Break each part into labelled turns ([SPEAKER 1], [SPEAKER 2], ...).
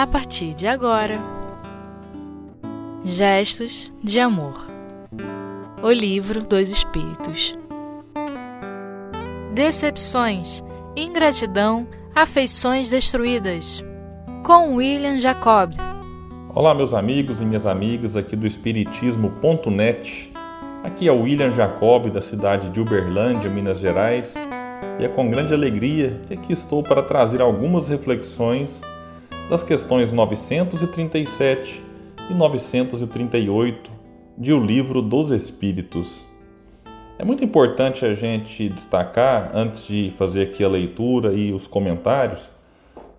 [SPEAKER 1] a partir de agora. Gestos de Amor O Livro dos Espíritos Decepções, ingratidão, afeições destruídas. Com William Jacob.
[SPEAKER 2] Olá, meus amigos e minhas amigas aqui do Espiritismo.net. Aqui é o William Jacob, da cidade de Uberlândia, Minas Gerais, e é com grande alegria que aqui estou para trazer algumas reflexões das questões 937 e 938 de O Livro dos Espíritos. É muito importante a gente destacar, antes de fazer aqui a leitura e os comentários,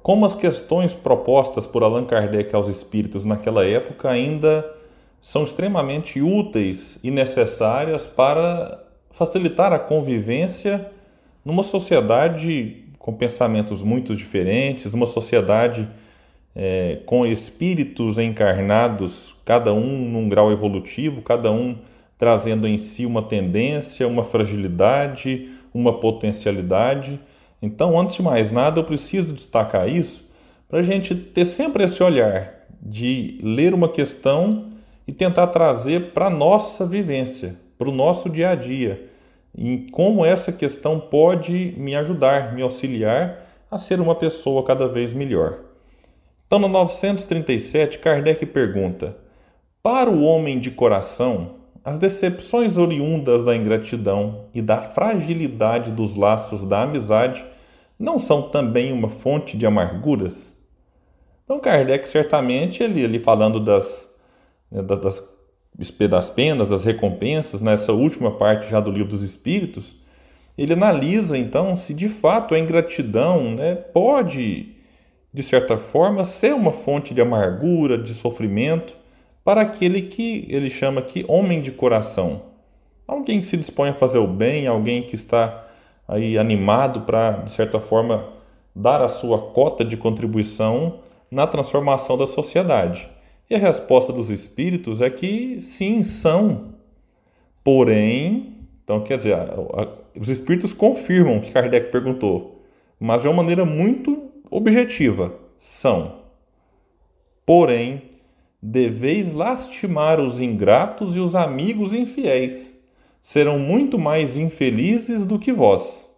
[SPEAKER 2] como as questões propostas por Allan Kardec aos espíritos naquela época ainda são extremamente úteis e necessárias para facilitar a convivência numa sociedade com pensamentos muito diferentes, uma sociedade é, com espíritos encarnados, cada um num grau evolutivo, cada um trazendo em si uma tendência, uma fragilidade, uma potencialidade. Então, antes de mais nada, eu preciso destacar isso para a gente ter sempre esse olhar de ler uma questão e tentar trazer para a nossa vivência, para o nosso dia a dia, em como essa questão pode me ajudar, me auxiliar a ser uma pessoa cada vez melhor. Então, no 937, Kardec pergunta: Para o homem de coração, as decepções oriundas da ingratidão e da fragilidade dos laços da amizade não são também uma fonte de amarguras? Então, Kardec, certamente, ele, ele falando das, né, das, das penas, das recompensas, nessa última parte já do Livro dos Espíritos, ele analisa então se de fato a ingratidão né, pode de certa forma, ser uma fonte de amargura, de sofrimento para aquele que ele chama aqui homem de coração. Alguém que se dispõe a fazer o bem, alguém que está aí animado para, de certa forma, dar a sua cota de contribuição na transformação da sociedade. E a resposta dos espíritos é que sim, são. Porém, então quer dizer, os espíritos confirmam o que Kardec perguntou, mas de uma maneira muito objetiva são: porém, deveis lastimar os ingratos e os amigos infiéis, serão muito mais infelizes do que vós.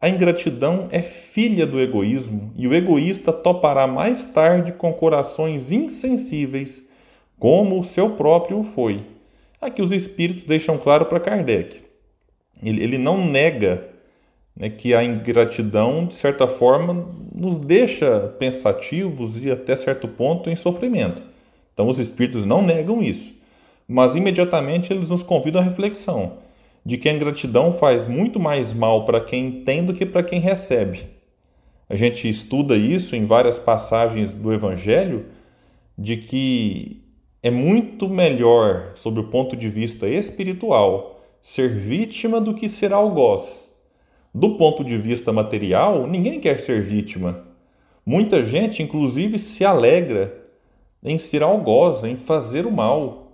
[SPEAKER 2] A ingratidão é filha do egoísmo, e o egoísta topará mais tarde com corações insensíveis, como o seu próprio foi. Aqui os espíritos deixam claro para Kardec. Ele, ele não nega né, que a ingratidão, de certa forma, nos deixa pensativos e até certo ponto em sofrimento. Então os espíritos não negam isso, mas imediatamente eles nos convidam à reflexão de que a ingratidão faz muito mais mal para quem tem do que para quem recebe. A gente estuda isso em várias passagens do Evangelho, de que é muito melhor, sob o ponto de vista espiritual, ser vítima do que ser algoz. Do ponto de vista material, ninguém quer ser vítima. Muita gente, inclusive, se alegra em ser algoz, em fazer o mal.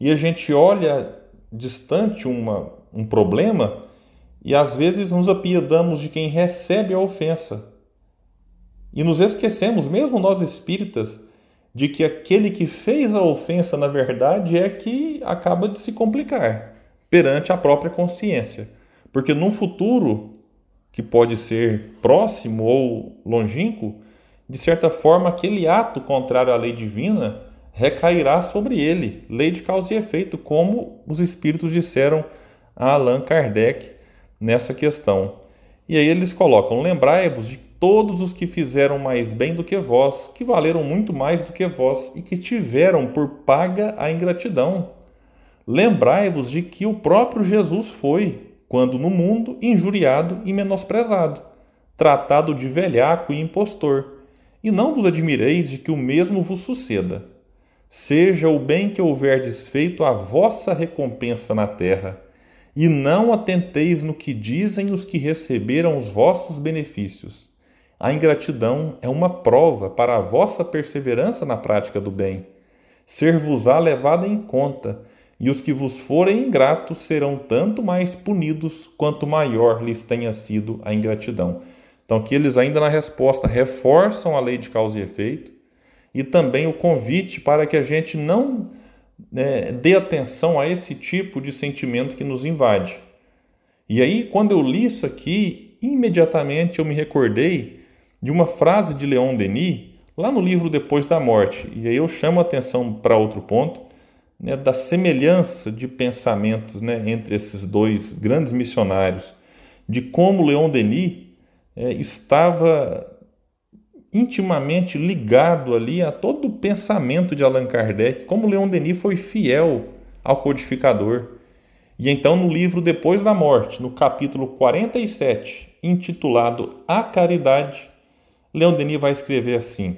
[SPEAKER 2] E a gente olha distante uma, um problema e às vezes nos apiedamos de quem recebe a ofensa. E nos esquecemos, mesmo nós espíritas, de que aquele que fez a ofensa, na verdade, é que acaba de se complicar perante a própria consciência. Porque num futuro que pode ser próximo ou longínquo, de certa forma aquele ato contrário à lei divina recairá sobre ele, lei de causa e efeito, como os espíritos disseram a Allan Kardec nessa questão. E aí eles colocam: Lembrai-vos de todos os que fizeram mais bem do que vós, que valeram muito mais do que vós e que tiveram por paga a ingratidão. Lembrai-vos de que o próprio Jesus foi, quando no mundo injuriado e menosprezado, tratado de velhaco e impostor. E não vos admireis de que o mesmo vos suceda. Seja o bem que houverdes feito a vossa recompensa na terra, e não atenteis no que dizem os que receberam os vossos benefícios. A ingratidão é uma prova para a vossa perseverança na prática do bem. Ser-vos-á levada em conta, e os que vos forem ingratos serão tanto mais punidos quanto maior lhes tenha sido a ingratidão. Então, que eles ainda na resposta reforçam a lei de causa e efeito e também o convite para que a gente não né, dê atenção a esse tipo de sentimento que nos invade. E aí, quando eu li isso aqui, imediatamente eu me recordei de uma frase de Leon Denis, lá no livro Depois da Morte. E aí eu chamo a atenção para outro ponto, né, da semelhança de pensamentos né, entre esses dois grandes missionários, de como Leon Denis é, estava intimamente ligado ali a todo o pensamento de Allan Kardec, como Leon Denis foi fiel ao codificador. E então, no livro Depois da Morte, no capítulo 47, intitulado A Caridade, Leon Denis vai escrever assim: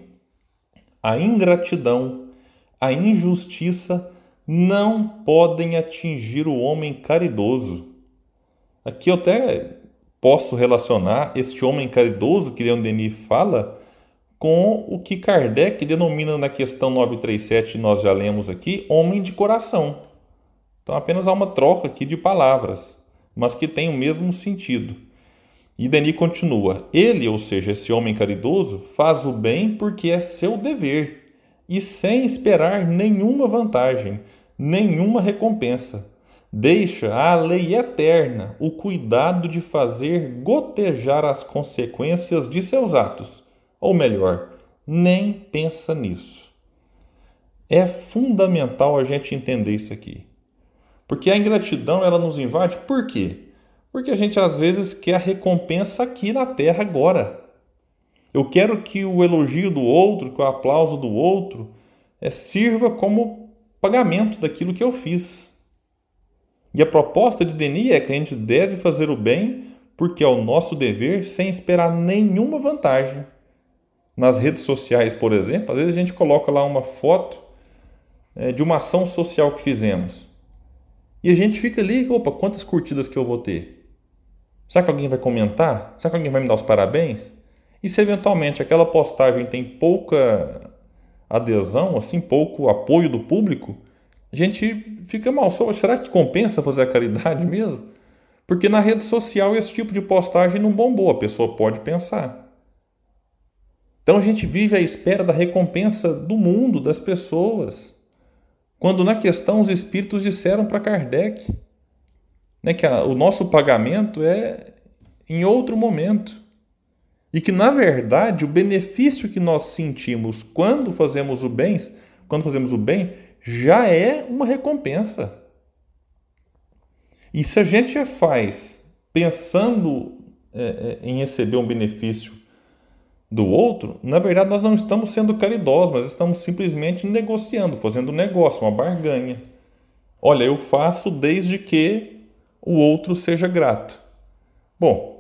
[SPEAKER 2] A ingratidão, a injustiça não podem atingir o homem caridoso. Aqui eu até posso relacionar este homem caridoso que Leon Denis fala com o que Kardec denomina na questão 937, nós já lemos aqui, homem de coração. Então apenas há uma troca aqui de palavras, mas que tem o mesmo sentido. E Denis continua: Ele, ou seja, esse homem caridoso, faz o bem porque é seu dever e sem esperar nenhuma vantagem, nenhuma recompensa. Deixa à lei eterna o cuidado de fazer gotejar as consequências de seus atos, ou melhor, nem pensa nisso. É fundamental a gente entender isso aqui. Porque a ingratidão ela nos invade, por quê? Porque a gente às vezes quer a recompensa aqui na terra agora. Eu quero que o elogio do outro, que o aplauso do outro, é, sirva como pagamento daquilo que eu fiz. E a proposta de Denis é que a gente deve fazer o bem porque é o nosso dever sem esperar nenhuma vantagem. Nas redes sociais, por exemplo, às vezes a gente coloca lá uma foto é, de uma ação social que fizemos. E a gente fica ali, opa, quantas curtidas que eu vou ter? Será que alguém vai comentar? Será que alguém vai me dar os parabéns? E se eventualmente aquela postagem tem pouca adesão, assim, pouco apoio do público, a gente fica mal. Será que compensa fazer a caridade mesmo? Porque na rede social esse tipo de postagem não bombou, a pessoa pode pensar. Então a gente vive à espera da recompensa do mundo, das pessoas. Quando na questão os espíritos disseram para Kardec né, que a, o nosso pagamento é em outro momento. E que, na verdade, o benefício que nós sentimos quando fazemos o bem, quando fazemos o bem, já é uma recompensa. E se a gente faz pensando é, é, em receber um benefício do outro, na verdade nós não estamos sendo caridosos, mas estamos simplesmente negociando, fazendo negócio, uma barganha. Olha, eu faço desde que o outro seja grato. Bom,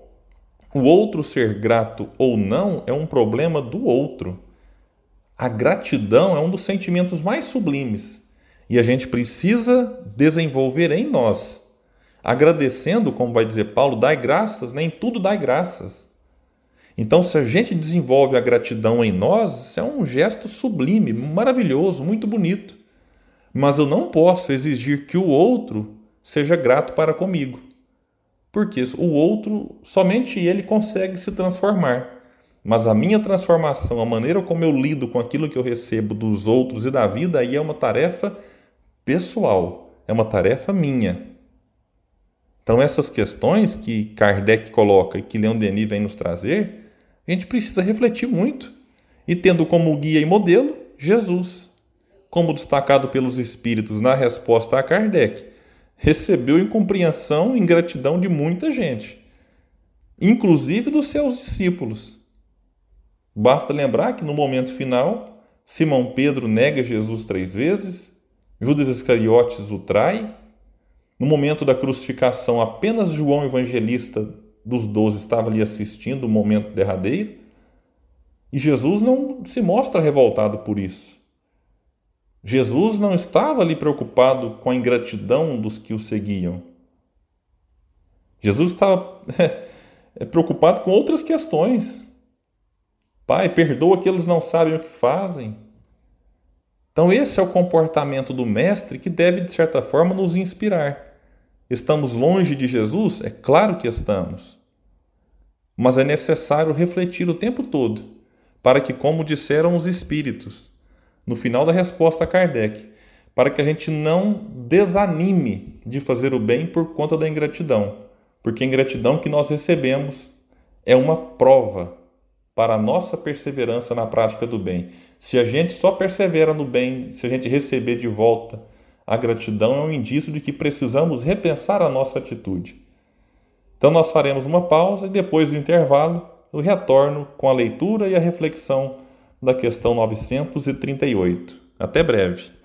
[SPEAKER 2] o outro ser grato ou não é um problema do outro. A gratidão é um dos sentimentos mais sublimes e a gente precisa desenvolver em nós. Agradecendo, como vai dizer Paulo, dai graças, nem tudo dai graças. Então, se a gente desenvolve a gratidão em nós, isso é um gesto sublime, maravilhoso, muito bonito. Mas eu não posso exigir que o outro seja grato para comigo porque o outro, somente ele consegue se transformar. Mas a minha transformação, a maneira como eu lido com aquilo que eu recebo dos outros e da vida, aí é uma tarefa pessoal, é uma tarefa minha. Então, essas questões que Kardec coloca e que Leon Denis vem nos trazer, a gente precisa refletir muito. E tendo como guia e modelo Jesus, como destacado pelos Espíritos na resposta a Kardec recebeu incompreensão e ingratidão de muita gente, inclusive dos seus discípulos. Basta lembrar que no momento final, Simão Pedro nega Jesus três vezes, Judas Iscariotes o trai. No momento da crucificação, apenas João Evangelista dos doze estava ali assistindo o momento derradeiro. E Jesus não se mostra revoltado por isso. Jesus não estava ali preocupado com a ingratidão dos que o seguiam. Jesus estava é, preocupado com outras questões. Pai, perdoa que eles não sabem o que fazem. Então, esse é o comportamento do Mestre que deve, de certa forma, nos inspirar. Estamos longe de Jesus? É claro que estamos. Mas é necessário refletir o tempo todo, para que, como disseram os Espíritos, no final da resposta a Kardec, para que a gente não desanime de fazer o bem por conta da ingratidão, porque a ingratidão que nós recebemos é uma prova para a nossa perseverança na prática do bem. Se a gente só persevera no bem, se a gente receber de volta a gratidão, é um indício de que precisamos repensar a nossa atitude. Então, nós faremos uma pausa e depois do intervalo, eu retorno com a leitura e a reflexão da questão 938. Até breve.